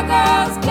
Even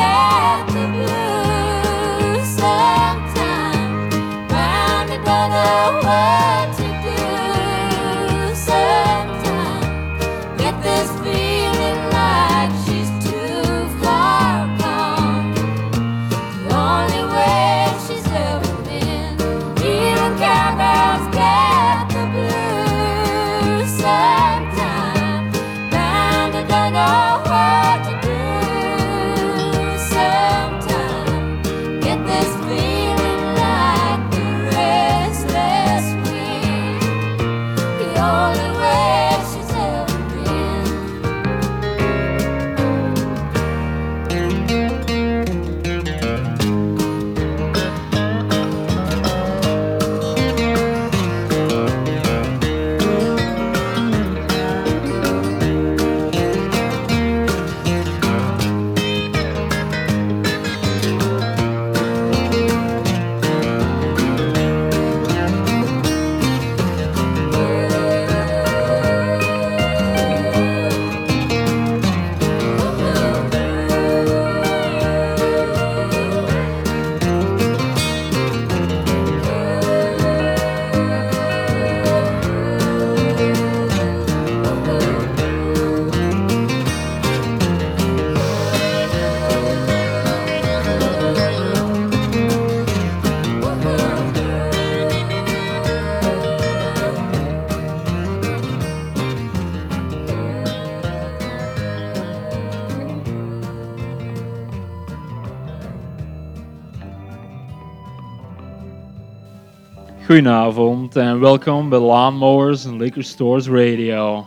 Goedenavond en welkom bij Lawnmowers en Liquor Stores Radio.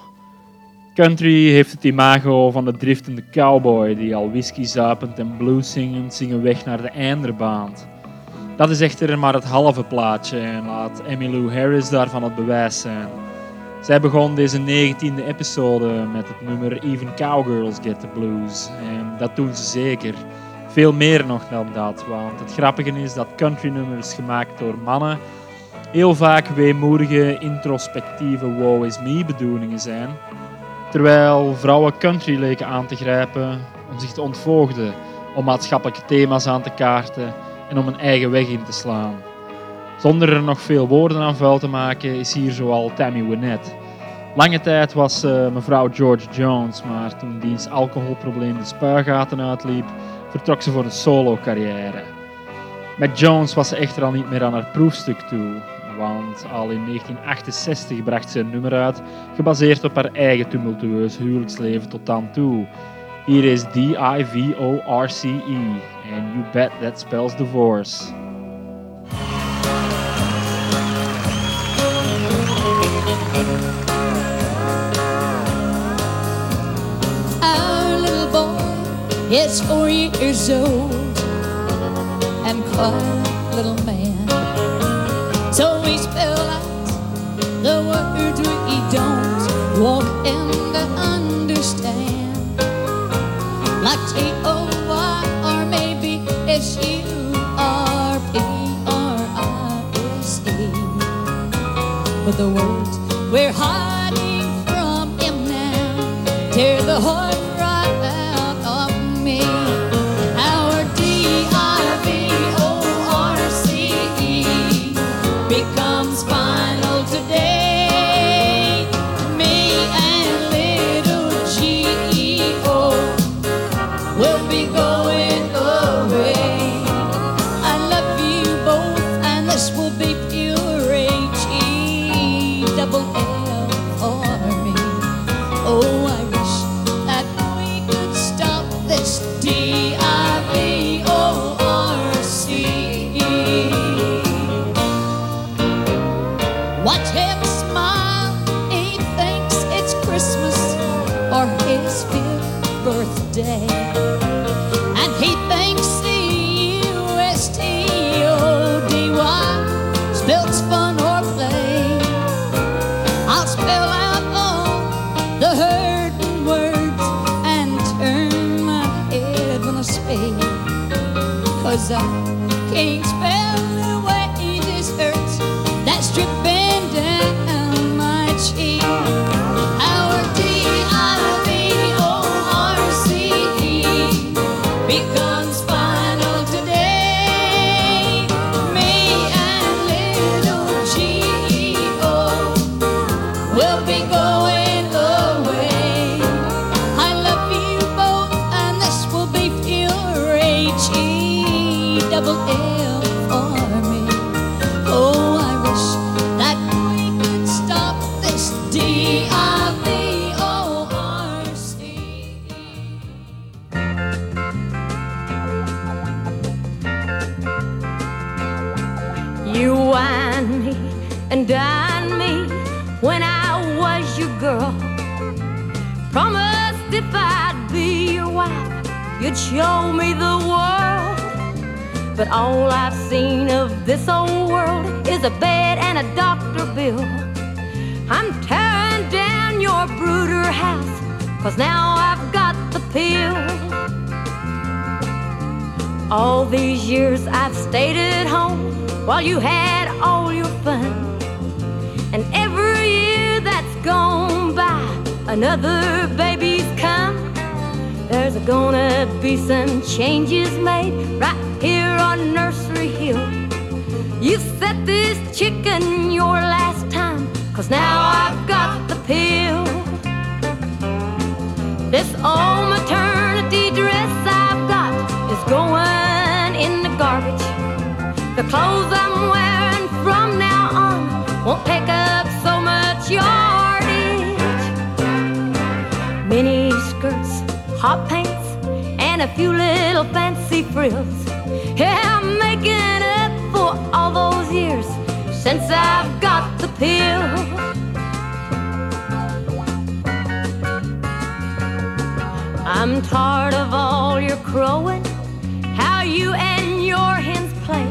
Country heeft het imago van de driftende cowboy die al whisky zapend en blues zingend zingen weg naar de einderband. Dat is echter maar het halve plaatje en laat Emmylou Harris daarvan het bewijs zijn. Zij begon deze 19e episode met het nummer Even Cowgirls Get the Blues. En dat doen ze zeker. Veel meer nog dan dat, want het grappige is dat countrynummers gemaakt door mannen heel vaak weemoedige, introspectieve wow is me bedoelingen zijn. Terwijl vrouwen country leken aan te grijpen om zich te ontvoogden, om maatschappelijke thema's aan te kaarten en om een eigen weg in te slaan. Zonder er nog veel woorden aan vuil te maken is hier zoal Tammy Wynette. Lange tijd was ze mevrouw George Jones, maar toen diens alcoholprobleem de spuigaten uitliep, vertrok ze voor een solo-carrière. Met Jones was ze echter al niet meer aan haar proefstuk toe, want al in 1968 bracht ze een nummer uit, gebaseerd op haar eigen tumultueus huwelijksleven tot dan toe. Hier is D-I-V-O-R-C-E, and you bet that spells divorce. Our little boy is four years old and quite a little man. Words we don't walk and understand. Like T O Y or maybe S U R P R I S E. But the words we're hiding from him now tear the heart But all I've seen of this old world is a bed and a doctor bill. I'm tearing down your brooder house, cause now I've got the pill. All these years I've stayed at home while you had all your fun. And every year that's gone by, another. There's gonna be some changes made right here on Nursery Hill. You set this chicken your last time, cause now I've got the pill. This old maternity dress I've got is going in the garbage. The clothes I'm wearing from now on won't take up so much yardage. Mini skirts, hot pants, a few little fancy frills. Yeah, I'm making up for all those years since I've got the pill. I'm tired of all your crowing, how you and your hens play.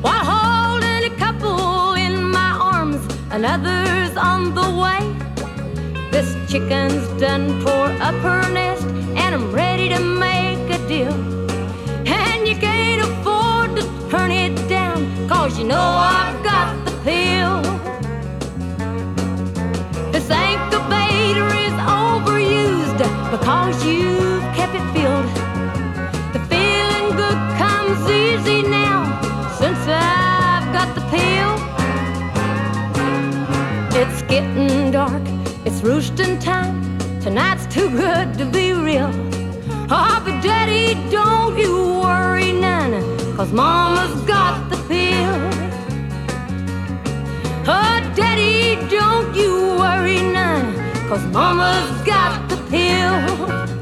While holding a couple in my arms, another's on the way. This chicken's done tore up her nest, and I'm ready to make a deal. And you can't afford to turn it down, cause you know I've got the pill. This incubator is overused because you've kept it filled. The feeling good comes easy now since I've got the pill. It's getting dark, it's roosting time. Tonight's too good to be real. Oh, but Daddy, don't you worry none, cause Mama's got the pill. Oh, Daddy, don't you worry none, cause Mama's got the pill.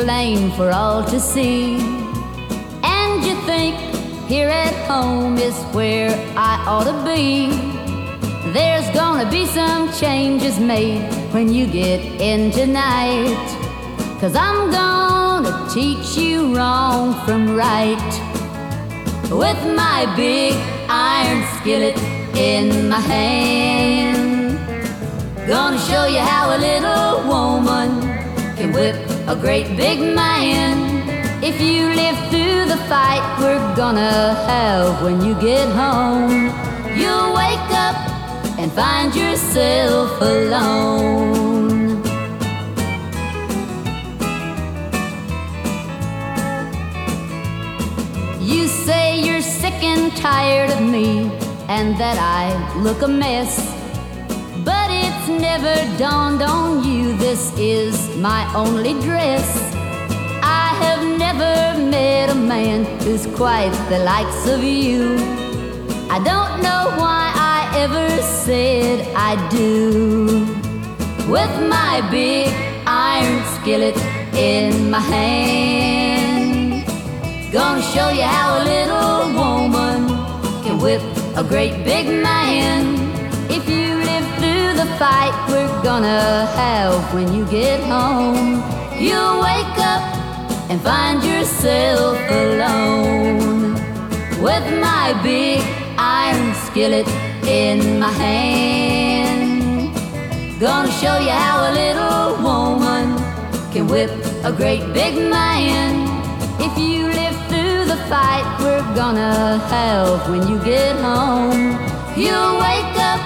Plain for all to see. And you think here at home is where I ought to be. There's gonna be some changes made when you get in tonight. Cause I'm gonna teach you wrong from right. With my big iron skillet in my hand. Gonna show you how a little woman can whip a great big man. If you live through the fight we're gonna have when you get home, you'll wake up and find yourself alone. You say you're sick and tired of me and that I look a mess. Never dawned on you this is my only dress. I have never met a man who's quite the likes of you. I don't know why I ever said I do. With my big iron skillet in my hand, gonna show you how a little woman can whip a great big man. Fight we're gonna have when you get home, you'll wake up and find yourself alone. With my big iron skillet in my hand, gonna show you how a little woman can whip a great big man. If you live through the fight we're gonna have when you get home, you'll wake up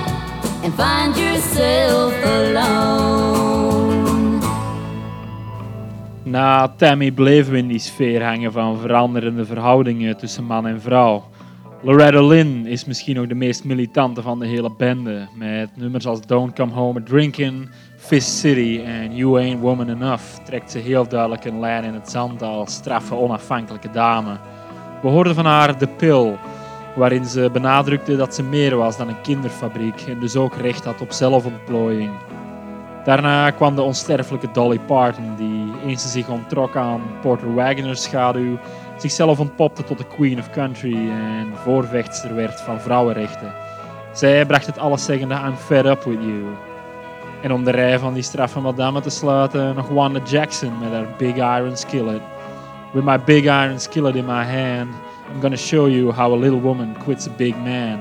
and find yourself alone. Na Tammy bleven we in die sfeer hangen van veranderende verhoudingen tussen man en vrouw. Loretta Lynn is misschien nog de meest militante van de hele bende, met nummers als Don't Come Home a Drinkin', Fist City en You Ain't Woman Enough trekt ze heel duidelijk een lijn in het zand als straffe onafhankelijke dame. We hoorden van haar The Pill, waarin ze benadrukte dat ze meer was dan een kinderfabriek en dus ook recht had op zelfontplooiing. Daarna kwam de onsterfelijke Dolly Parton, die eens ze zich onttrok aan Porter Wagoner's schaduw, zichzelf ontpopte tot de Queen of Country en voorvechtster werd van vrouwenrechten. Zij bracht het alleszeggende I'm fed up with you. En om de rij van die straffe madame te sluiten, nog Wanda Jackson met haar Big Iron Skillet. With my big iron skillet in my hand, I'm gonna show you how a little woman quits a big man.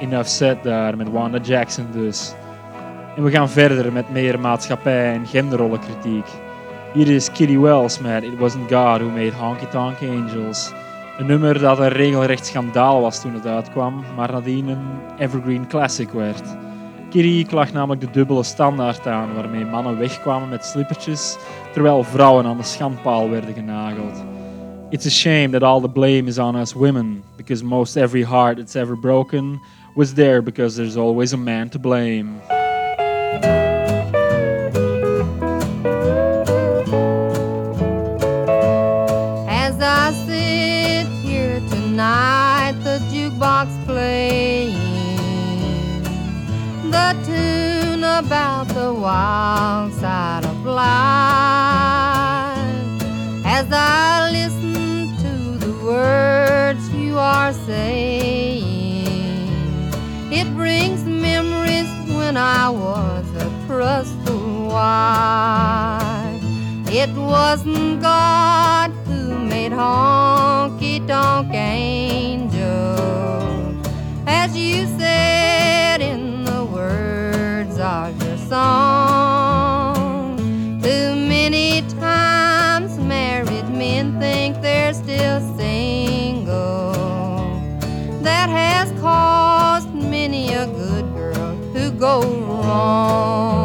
Enough said daar met Wanda Jackson dus. En we gaan verder met meer maatschappij- en genderrollenkritiek. Hier is Kitty Wells met It Wasn't God Who Made Honky Tonk Angels. Een nummer dat een regelrecht schandaal was toen het uitkwam, maar nadien een evergreen classic werd. Kitty klaagt namelijk de dubbele standaard aan, waarmee mannen wegkwamen met slippertjes, terwijl vrouwen aan de schandpaal werden genageld. It's a shame that all the blame is on us women, because most every heart that's ever broken was there because there's always a man to blame. As I sit here tonight, the jukebox playing the tune about the wild side of life. Are saying, it brings memories when I was a trustful wife. It wasn't God who made honky tonk angels, as you said in the words of your song. Go wrong.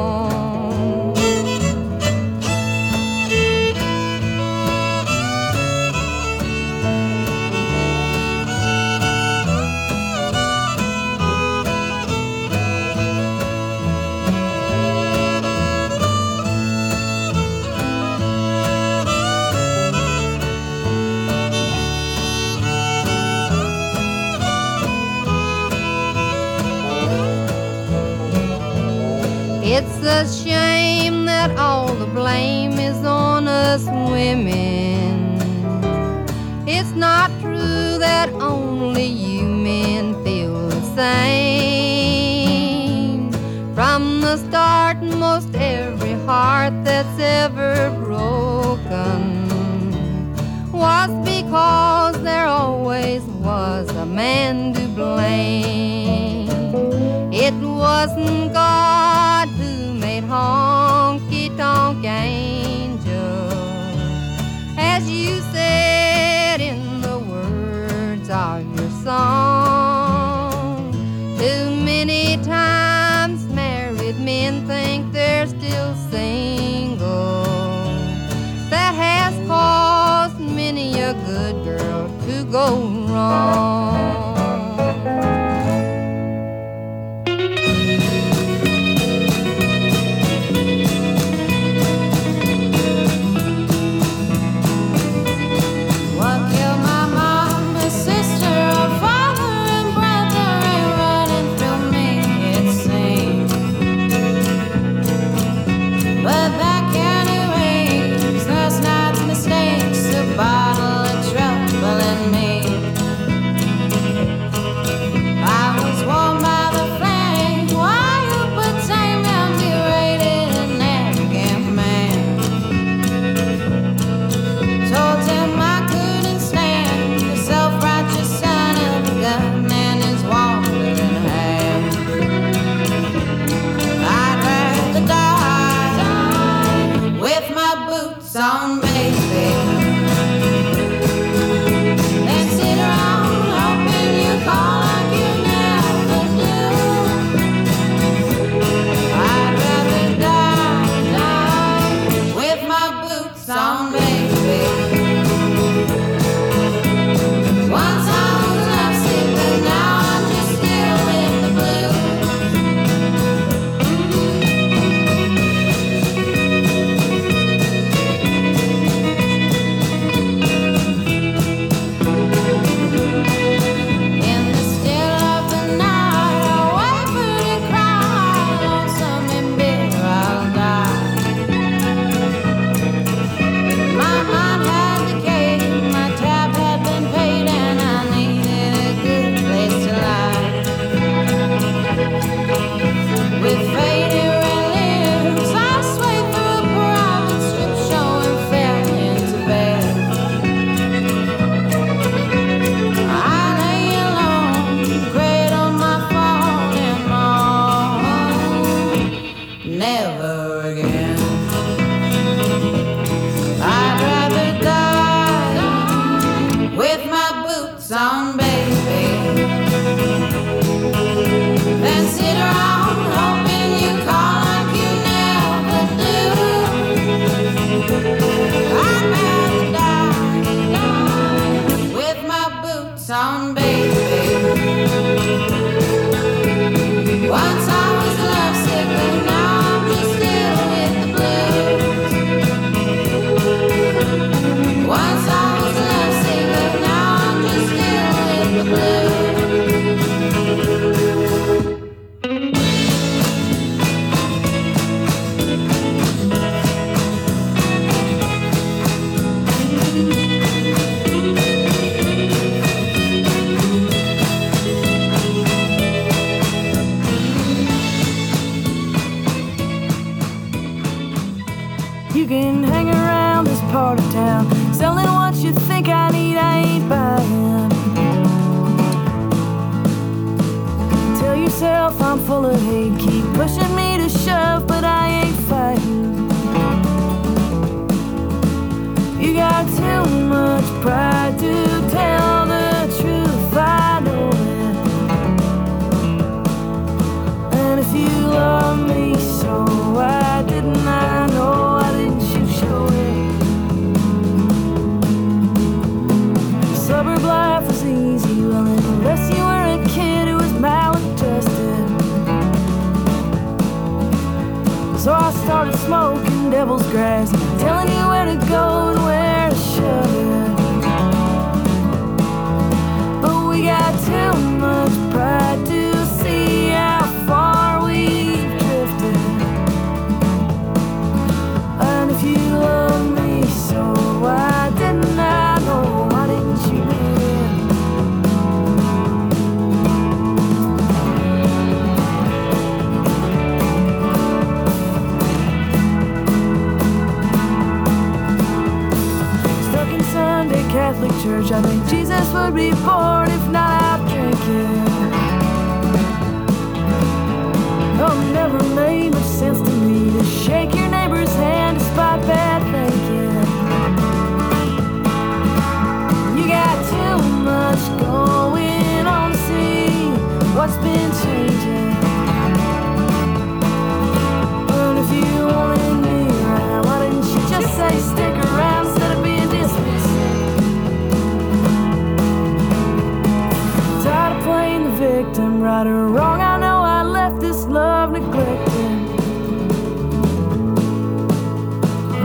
Wrong, I know I left this love neglected.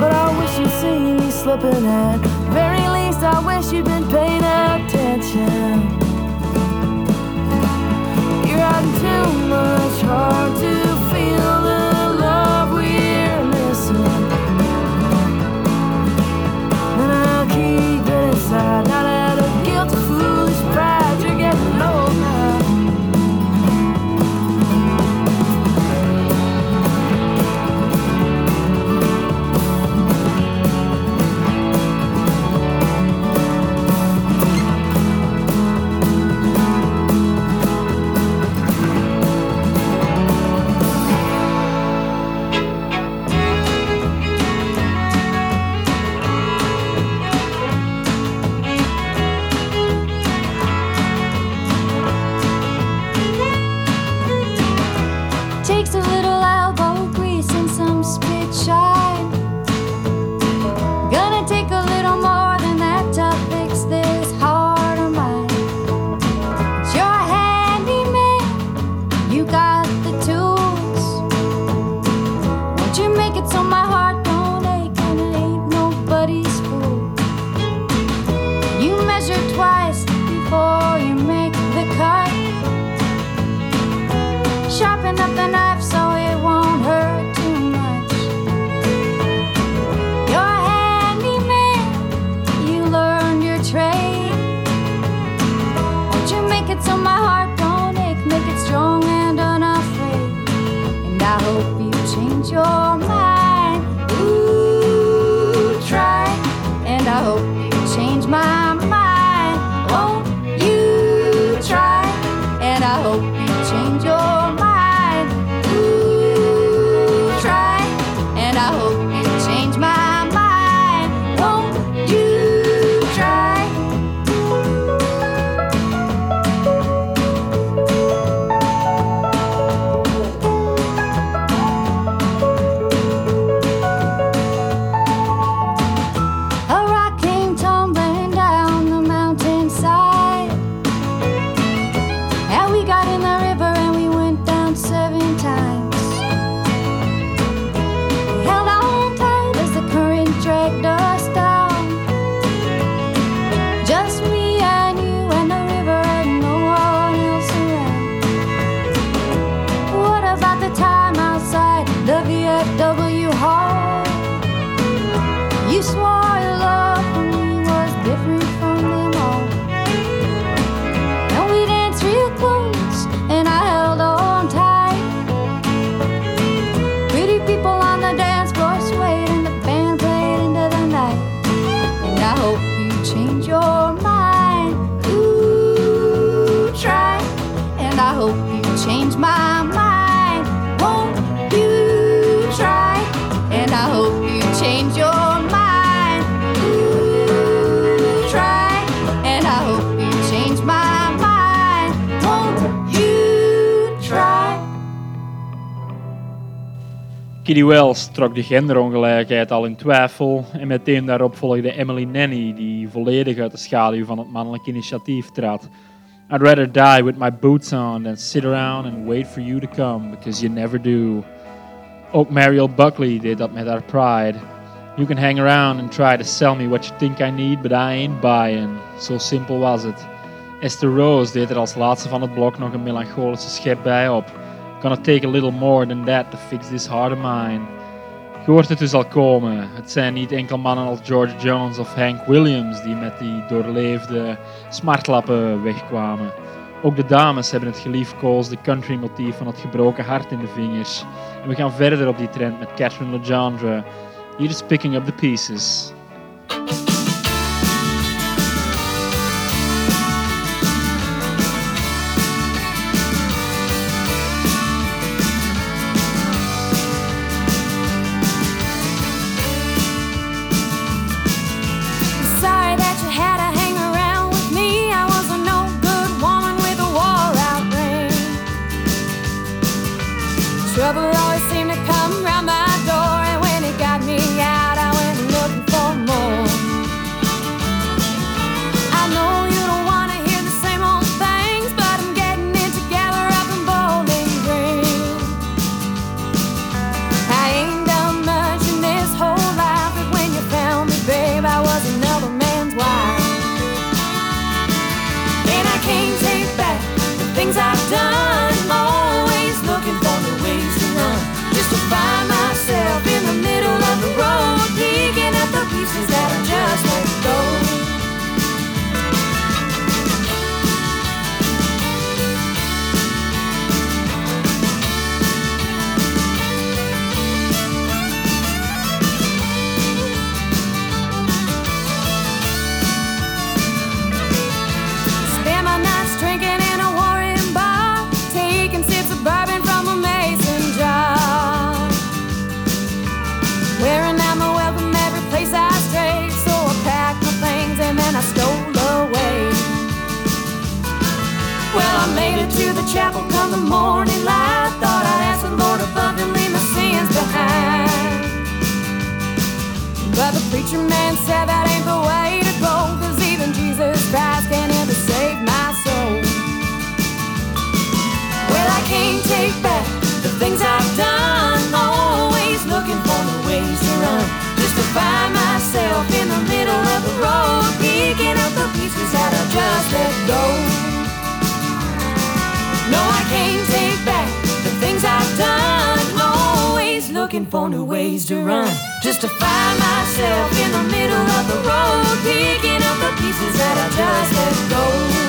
But I wish you'd seen me slipping at very least, I wish you'd been paying attention. You're riding too much hard Kitty Wells trok de genderongelijkheid al in twijfel en meteen daarop volgde Emily Nanny, die volledig uit de schaduw van het mannelijk initiatief trad. I'd rather die with my boots on than sit around and wait for you to come, because you never do. Ook Mariel Buckley deed dat met haar pride. You can hang around and try to sell me what you think I need, but I ain't buying. Zo simpel was het. Esther Rose deed er als laatste van het blok nog een melancholische schep bij op. Gonna take a little more than that to fix this heart of mine. Je hoort het dus al komen. Het zijn niet enkel mannen als George Jones of Hank Williams die met die doorleefde smartlappen wegkwamen. Ook de dames hebben het geliefkoosde country motief van het gebroken hart in de vingers. En we gaan verder op die trend met Catherine Legendre. Hier is Picking Up the Pieces. just let go. No, I can't take back the things I've done. Always looking for new ways to run. Just to find myself in the middle of the road, picking up the pieces that I just let go.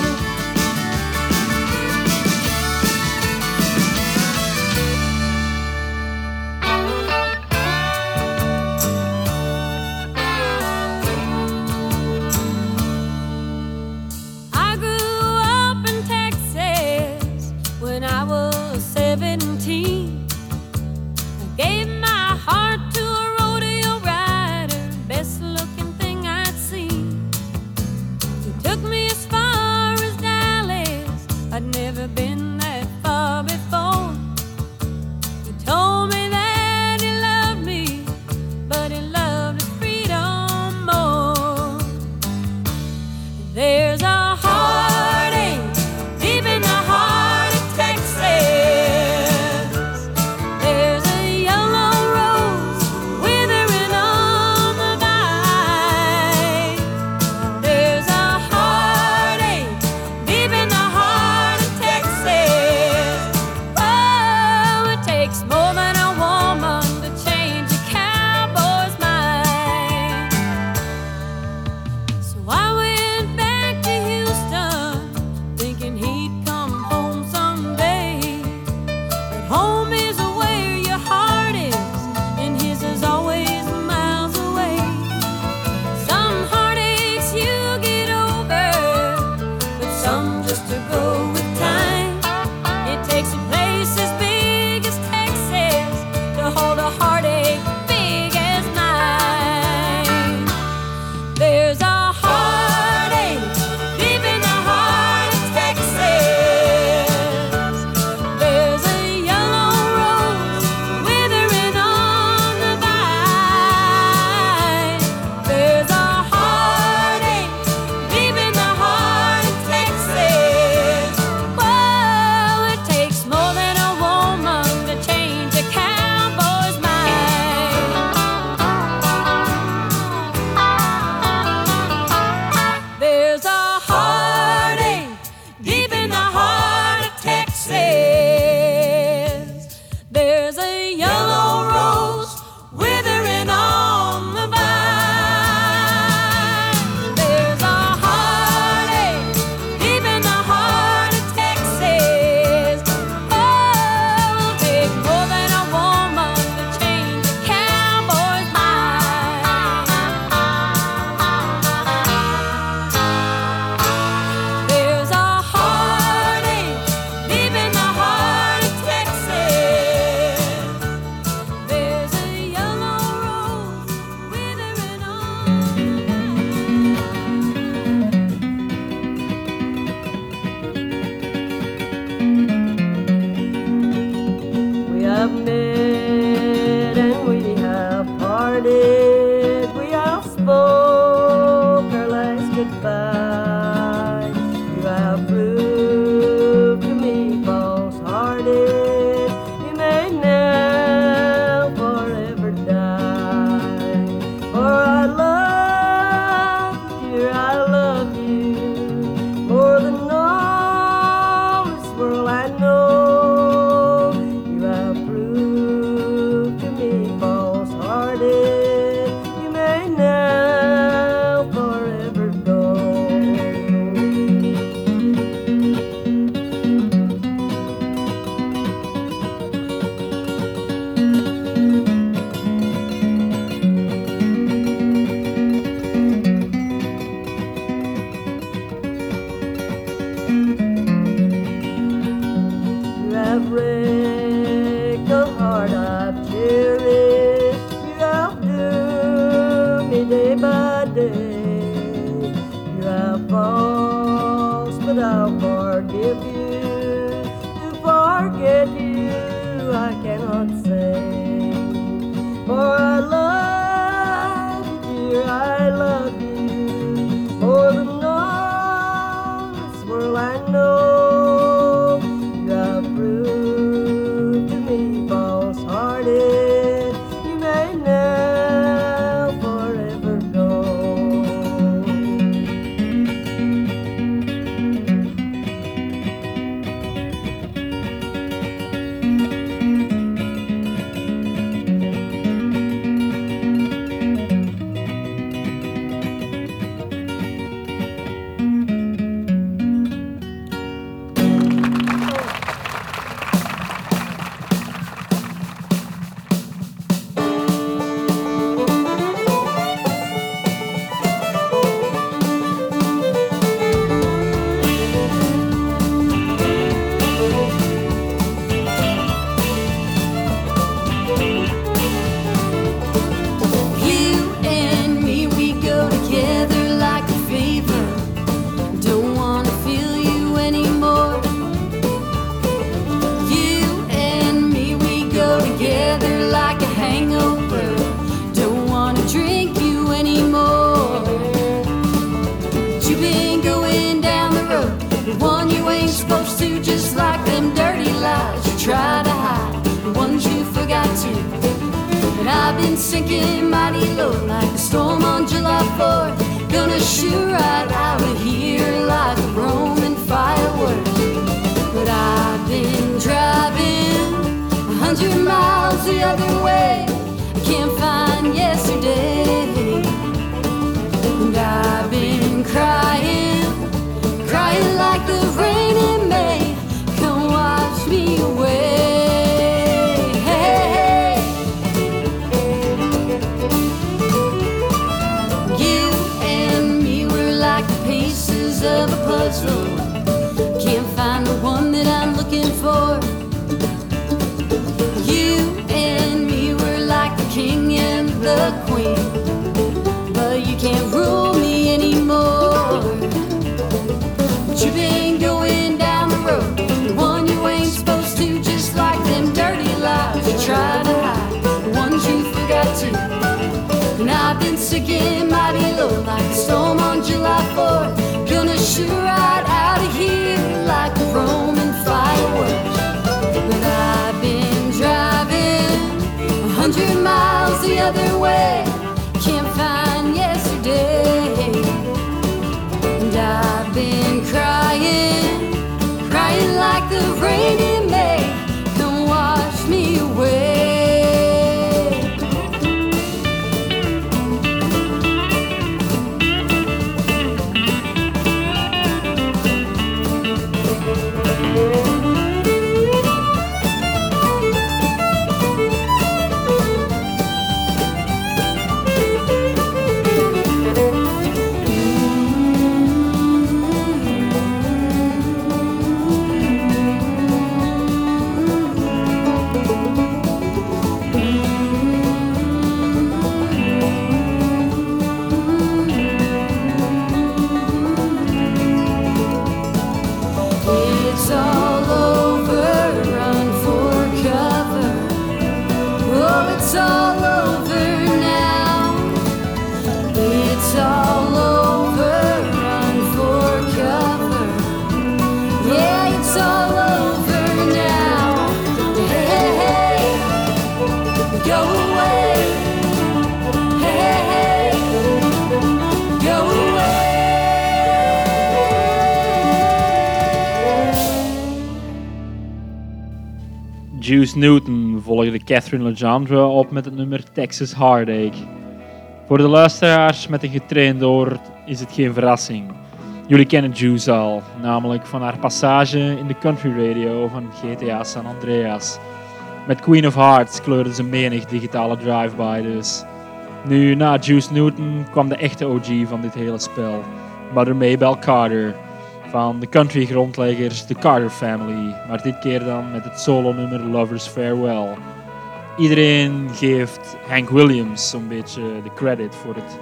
I've been sinking mighty low like a storm on July 4th. Gonna shoot right out of here like a Roman firework. But I've been driving a hundred miles the other way. I can't find yesterday. And I've been crying, crying like the rain I've been mighty low like a storm on July 4th. Gonna shoot right out of here like a Roman fireworks. But I've been driving a hundred miles the other way. Can't find yesterday. And I've been crying, crying like the rain Newton volgde Catherine Legendre op met het nummer Texas Heartache. Voor de luisteraars met een getrainde oor is het geen verrassing. Jullie kennen Juice al, namelijk van haar passage in de country radio van GTA San Andreas. Met Queen of Hearts kleurde ze menig digitale drive-by dus. Nu, na Juice Newton kwam de echte OG van dit hele spel, Mother Maybelle Carter van de country grondleggers The Carter Family. Maar dit keer dan met het solo-nummer Lovers Farewell. Iedereen geeft Hank Williams zo'n beetje de credit voor het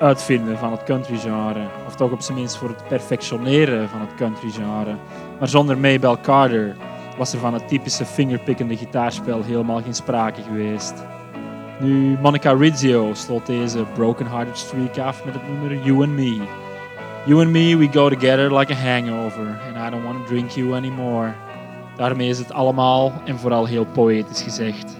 uitvinden van het country genre. Of toch op zijn minst voor het perfectioneren van het country genre. Maar zonder Maybelle Carter was er van het typische fingerpickende gitaarspel helemaal geen sprake geweest. Nu, Monica Rizzio sloot deze Broken Hearted Streak af met het nummer You and Me. You and me, we go together like a hangover. And I don't want to drink you anymore. Daarmee is het allemaal en vooral heel poëtisch gezegd.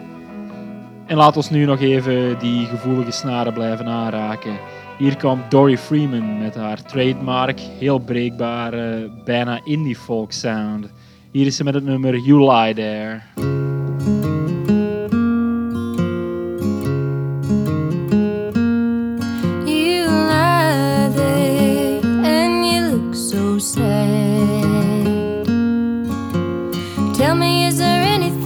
En laat ons nu nog even die gevoelige snaren blijven aanraken. Hier komt Dory Freeman met haar trademark, heel breekbare, bijna indie folk sound. Hier is ze met het nummer You Lie There. Tell me, is there anything?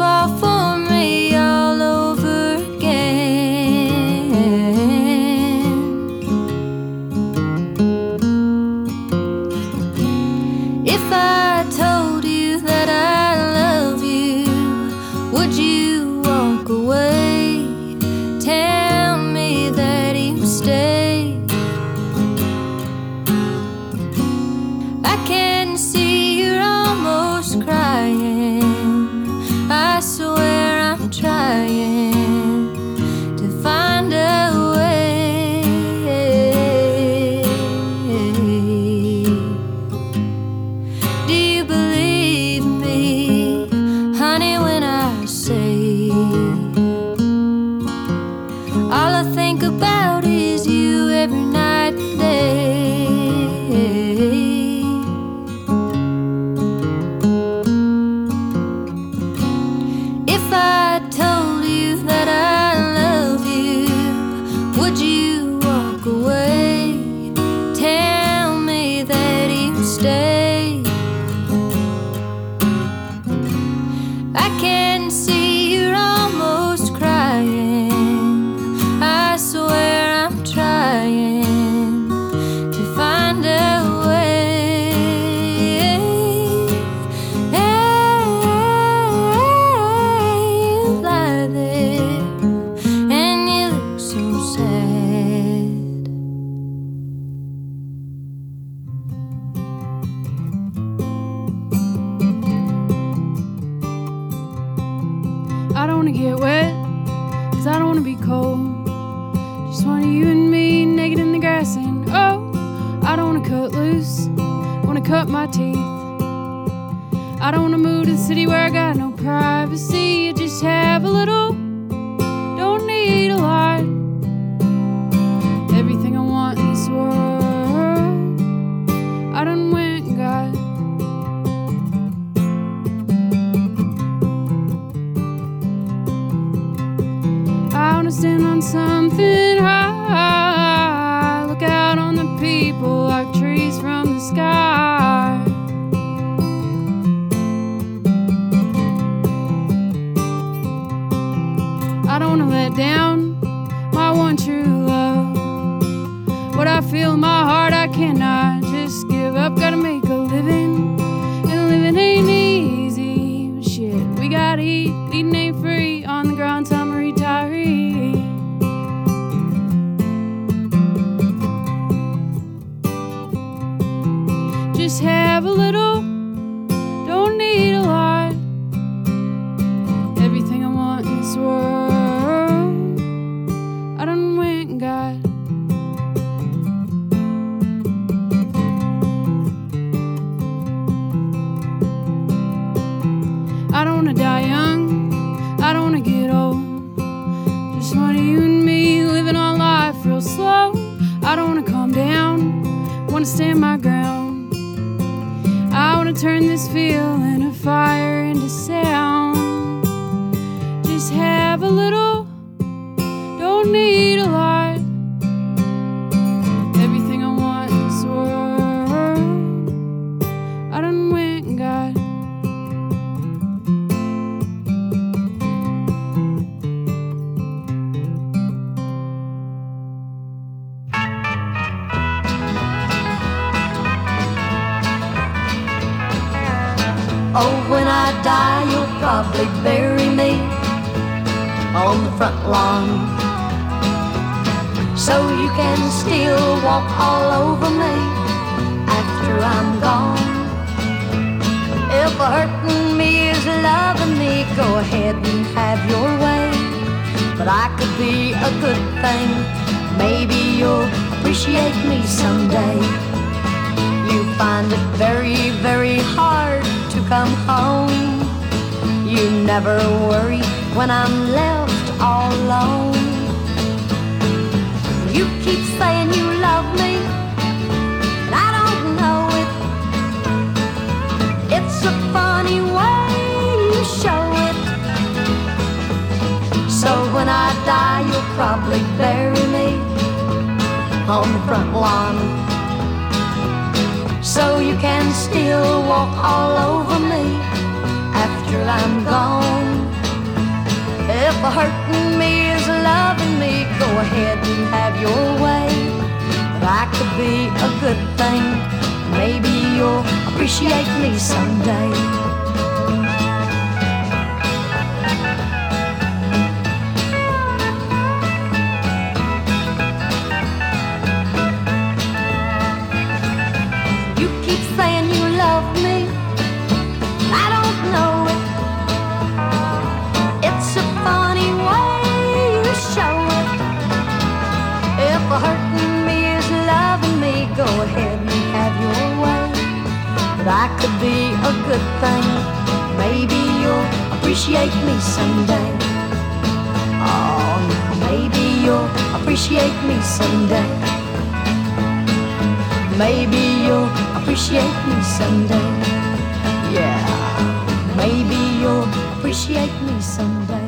far calm down, wanna stand my ground. I wanna turn this feeling of fire into sound. Just have a little, you'll bury me on the front lawn. So you can still walk all over me after I'm gone. If hurting me is loving me, go ahead and have your way. But I could be a good thing. Maybe you'll appreciate me someday. You find it very, very hard to come home. You never worry when I'm left all alone. You keep saying you love me, I don't know it. It's a funny way you show it. So when I die, you'll probably bury me on the front lawn so you can still walk all over me after I'm gone. If hurting me is loving me, go ahead and have your way. But I could be a good thing. Maybe you'll appreciate me someday. Appreciate me someday. Oh, maybe you'll appreciate me someday. Maybe you'll appreciate me someday. Yeah, maybe you'll appreciate me someday.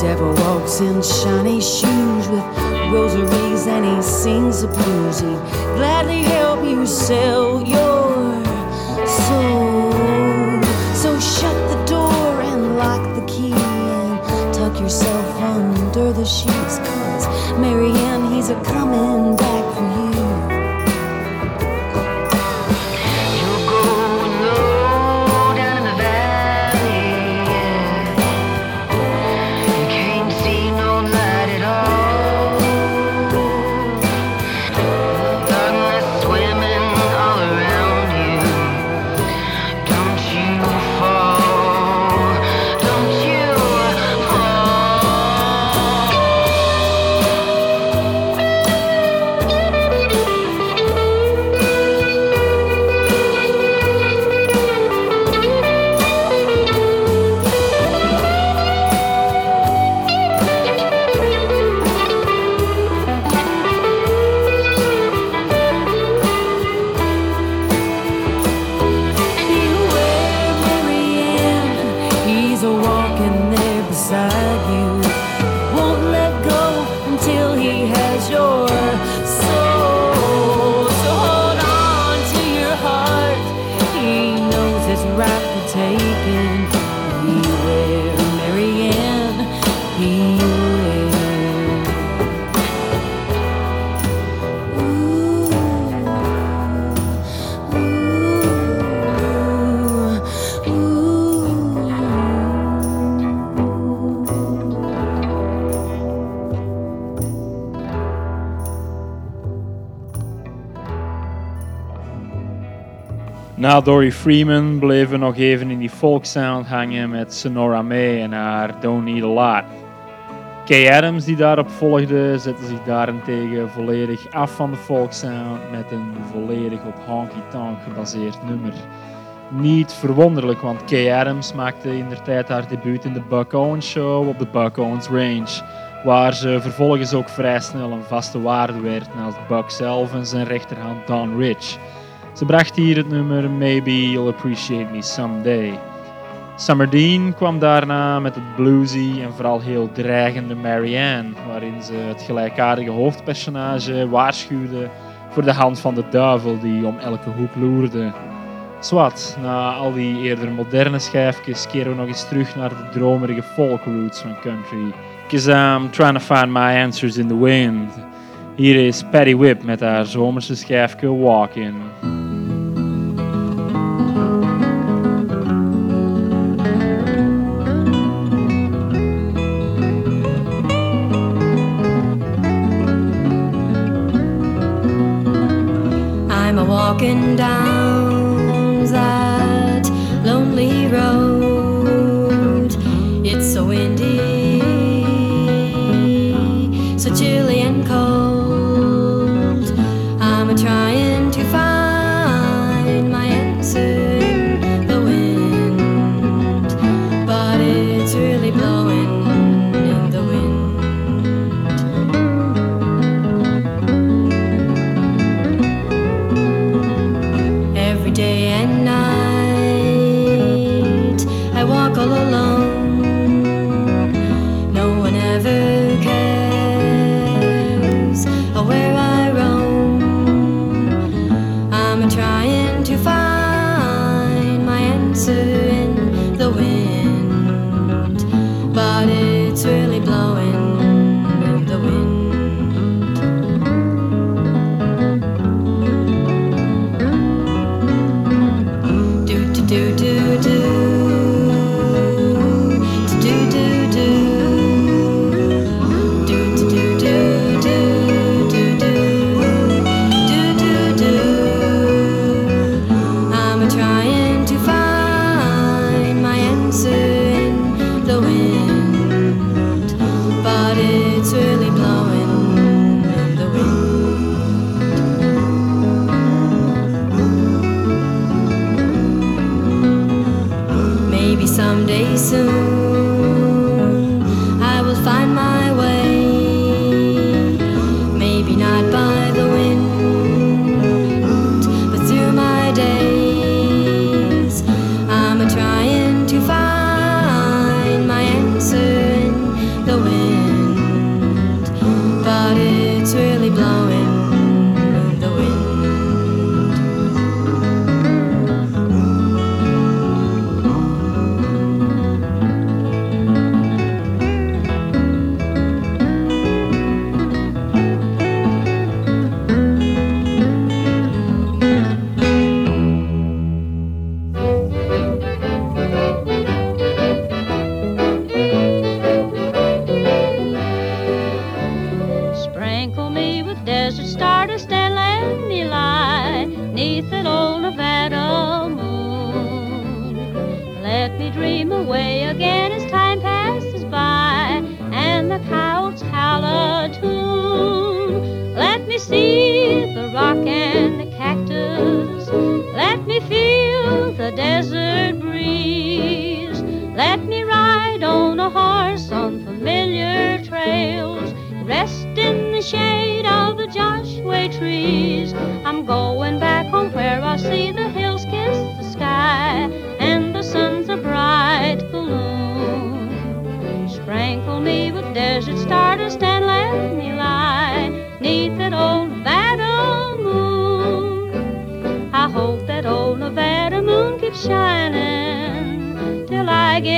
Devil walks in shiny shoes with rosaries and he sings the blues. He'd gladly help you sell your soul. So shut the door and lock the key and tuck yourself under the sheets. Cause Mary Ann, he's a coming Dory Freeman bleven nog even in die folksound hangen met Sonora May en haar Don't Need a Lot. Kay Adams die daarop volgde zette zich daarentegen volledig af van de folksound met een volledig op honky tonk gebaseerd nummer. Niet verwonderlijk, want Kay Adams maakte in der tijd haar debuut in de Buck Owens Show op de Buck Owens Range, waar ze vervolgens ook vrij snel een vaste waarde werd naast Buck zelf en zijn rechterhand Don Rich. Ze bracht hier het nummer Maybe You'll Appreciate Me Someday. Summer Dean kwam daarna met het bluesy en vooral heel dreigende Marianne, waarin ze het gelijkaardige hoofdpersonage waarschuwde voor de hand van de duivel die om elke hoek loerde. Zwat, na al die eerder moderne schijfjes keren we nog eens terug naar de dromerige folk roots van country. Cause I'm trying to find my answers in the wind. Hier is Patty Whip met haar zomerse schijfje Walkin'. I'm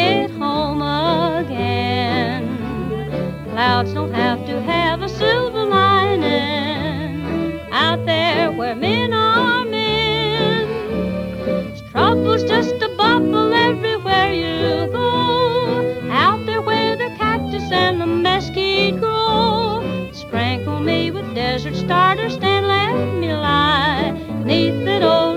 get home again. Clouds don't have to have a silver lining out there where men are men. Trouble's just a bubble everywhere you go. Out there where the cactus and the mesquite grow. Sprinkle me with desert stardust and let me lie neath that old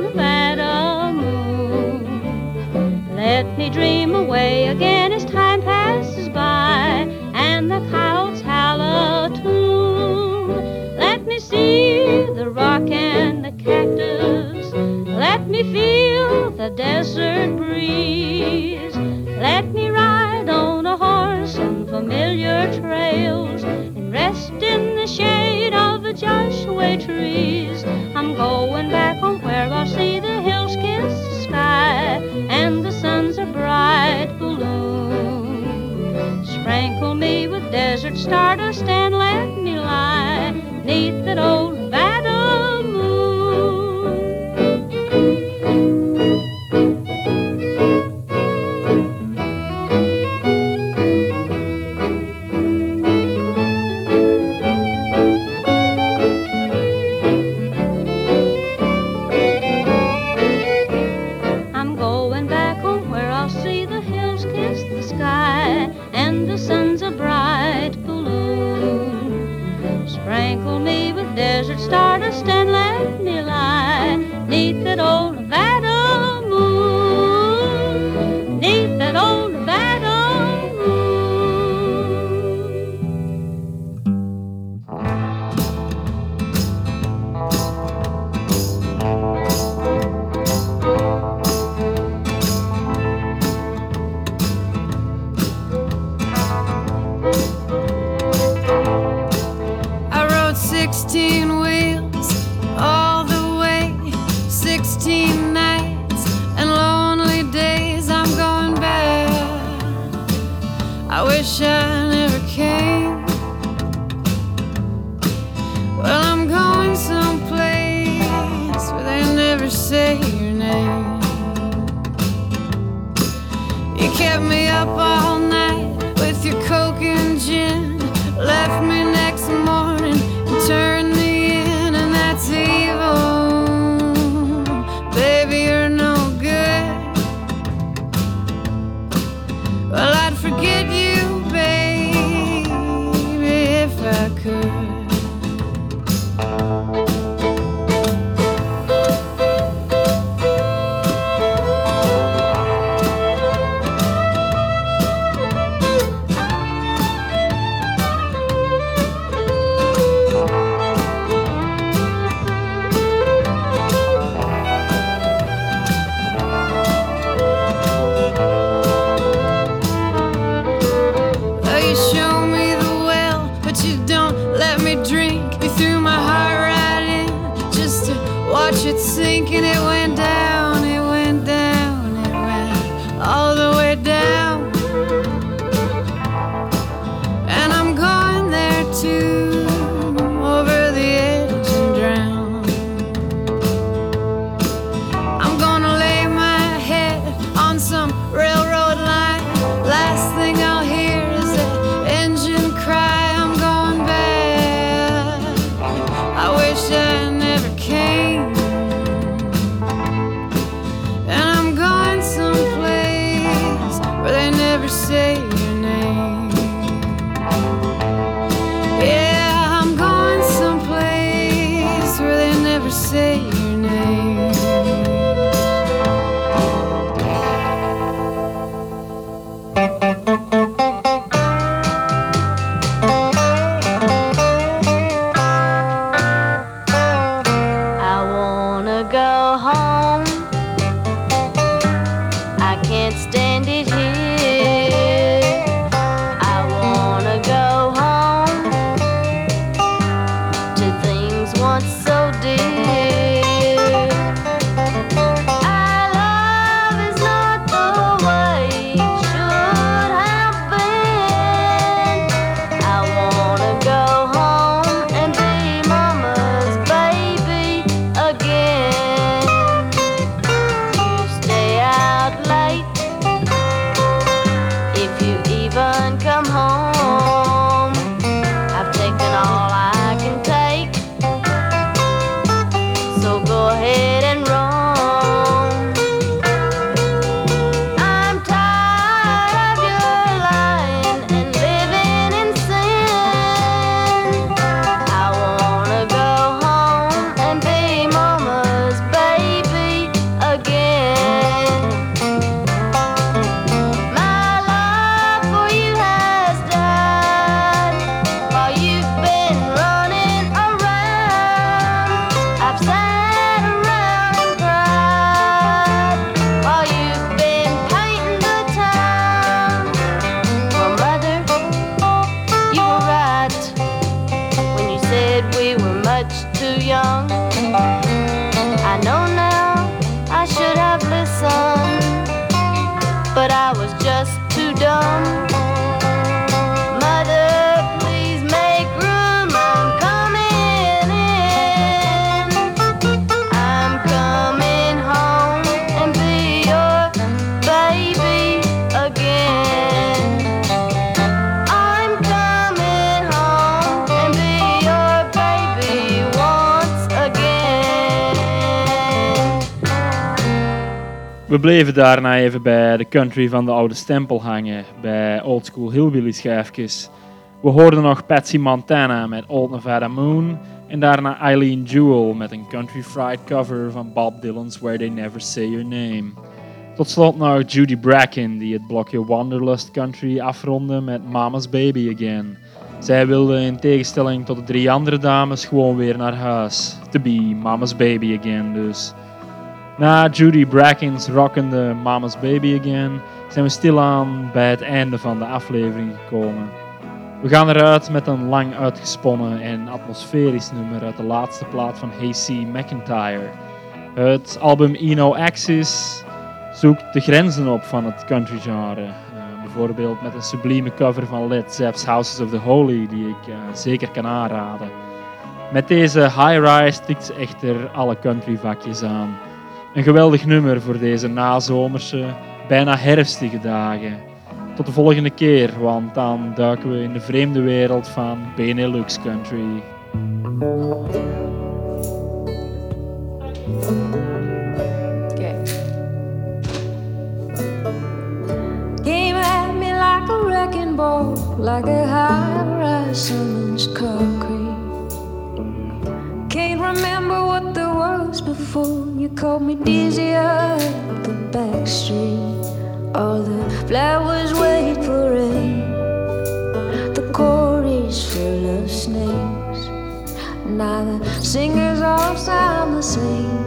dream away again as time passes by, and the coyotes howl a tune. Let me see the rock and the cactus. Let me feel the desert breeze. Let me ride on a horse on familiar trails and rest in the shade of the Joshua trees. I'm going back home where I see the sprinkle me with desert stardust and let me lie neath that old never say We bleven daarna even bij de country van de oude stempel hangen, bij Old School Hillbilly schijfjes. We hoorden nog Patsy Montana met Old Nevada Moon en daarna Eileen Jewell met een country fried cover van Bob Dylan's Where They Never Say Your Name. Tot slot nog Judy Bracken die het blokje Wanderlust Country afronde met Mama's Baby Again. Zij wilde in tegenstelling tot de drie andere dames gewoon weer naar huis. To be Mama's Baby Again dus. Na Judy Bracken's rockende Mama's Baby Again zijn we stilaan bij het einde van de aflevering gekomen. We gaan eruit met een lang uitgesponnen en atmosferisch nummer uit de laatste plaat van H.C. McIntyre. Het album Eno Axis zoekt de grenzen op van het country genre. Uh, bijvoorbeeld met een sublieme cover van Led Zepp's Houses of the Holy, die ik uh, zeker kan aanraden. Met deze high-rise tikt ze echter alle country vakjes aan. Een geweldig nummer voor deze nazomerse, bijna herfstige dagen. Tot de volgende keer, want dan duiken we in de vreemde wereld van Benelux Country. Me like a like a high-rise. Can't remember what there was before you called me dizzy up the back street. All the flowers wait for rain. The court is full of snakes. Now the singers all sound the same.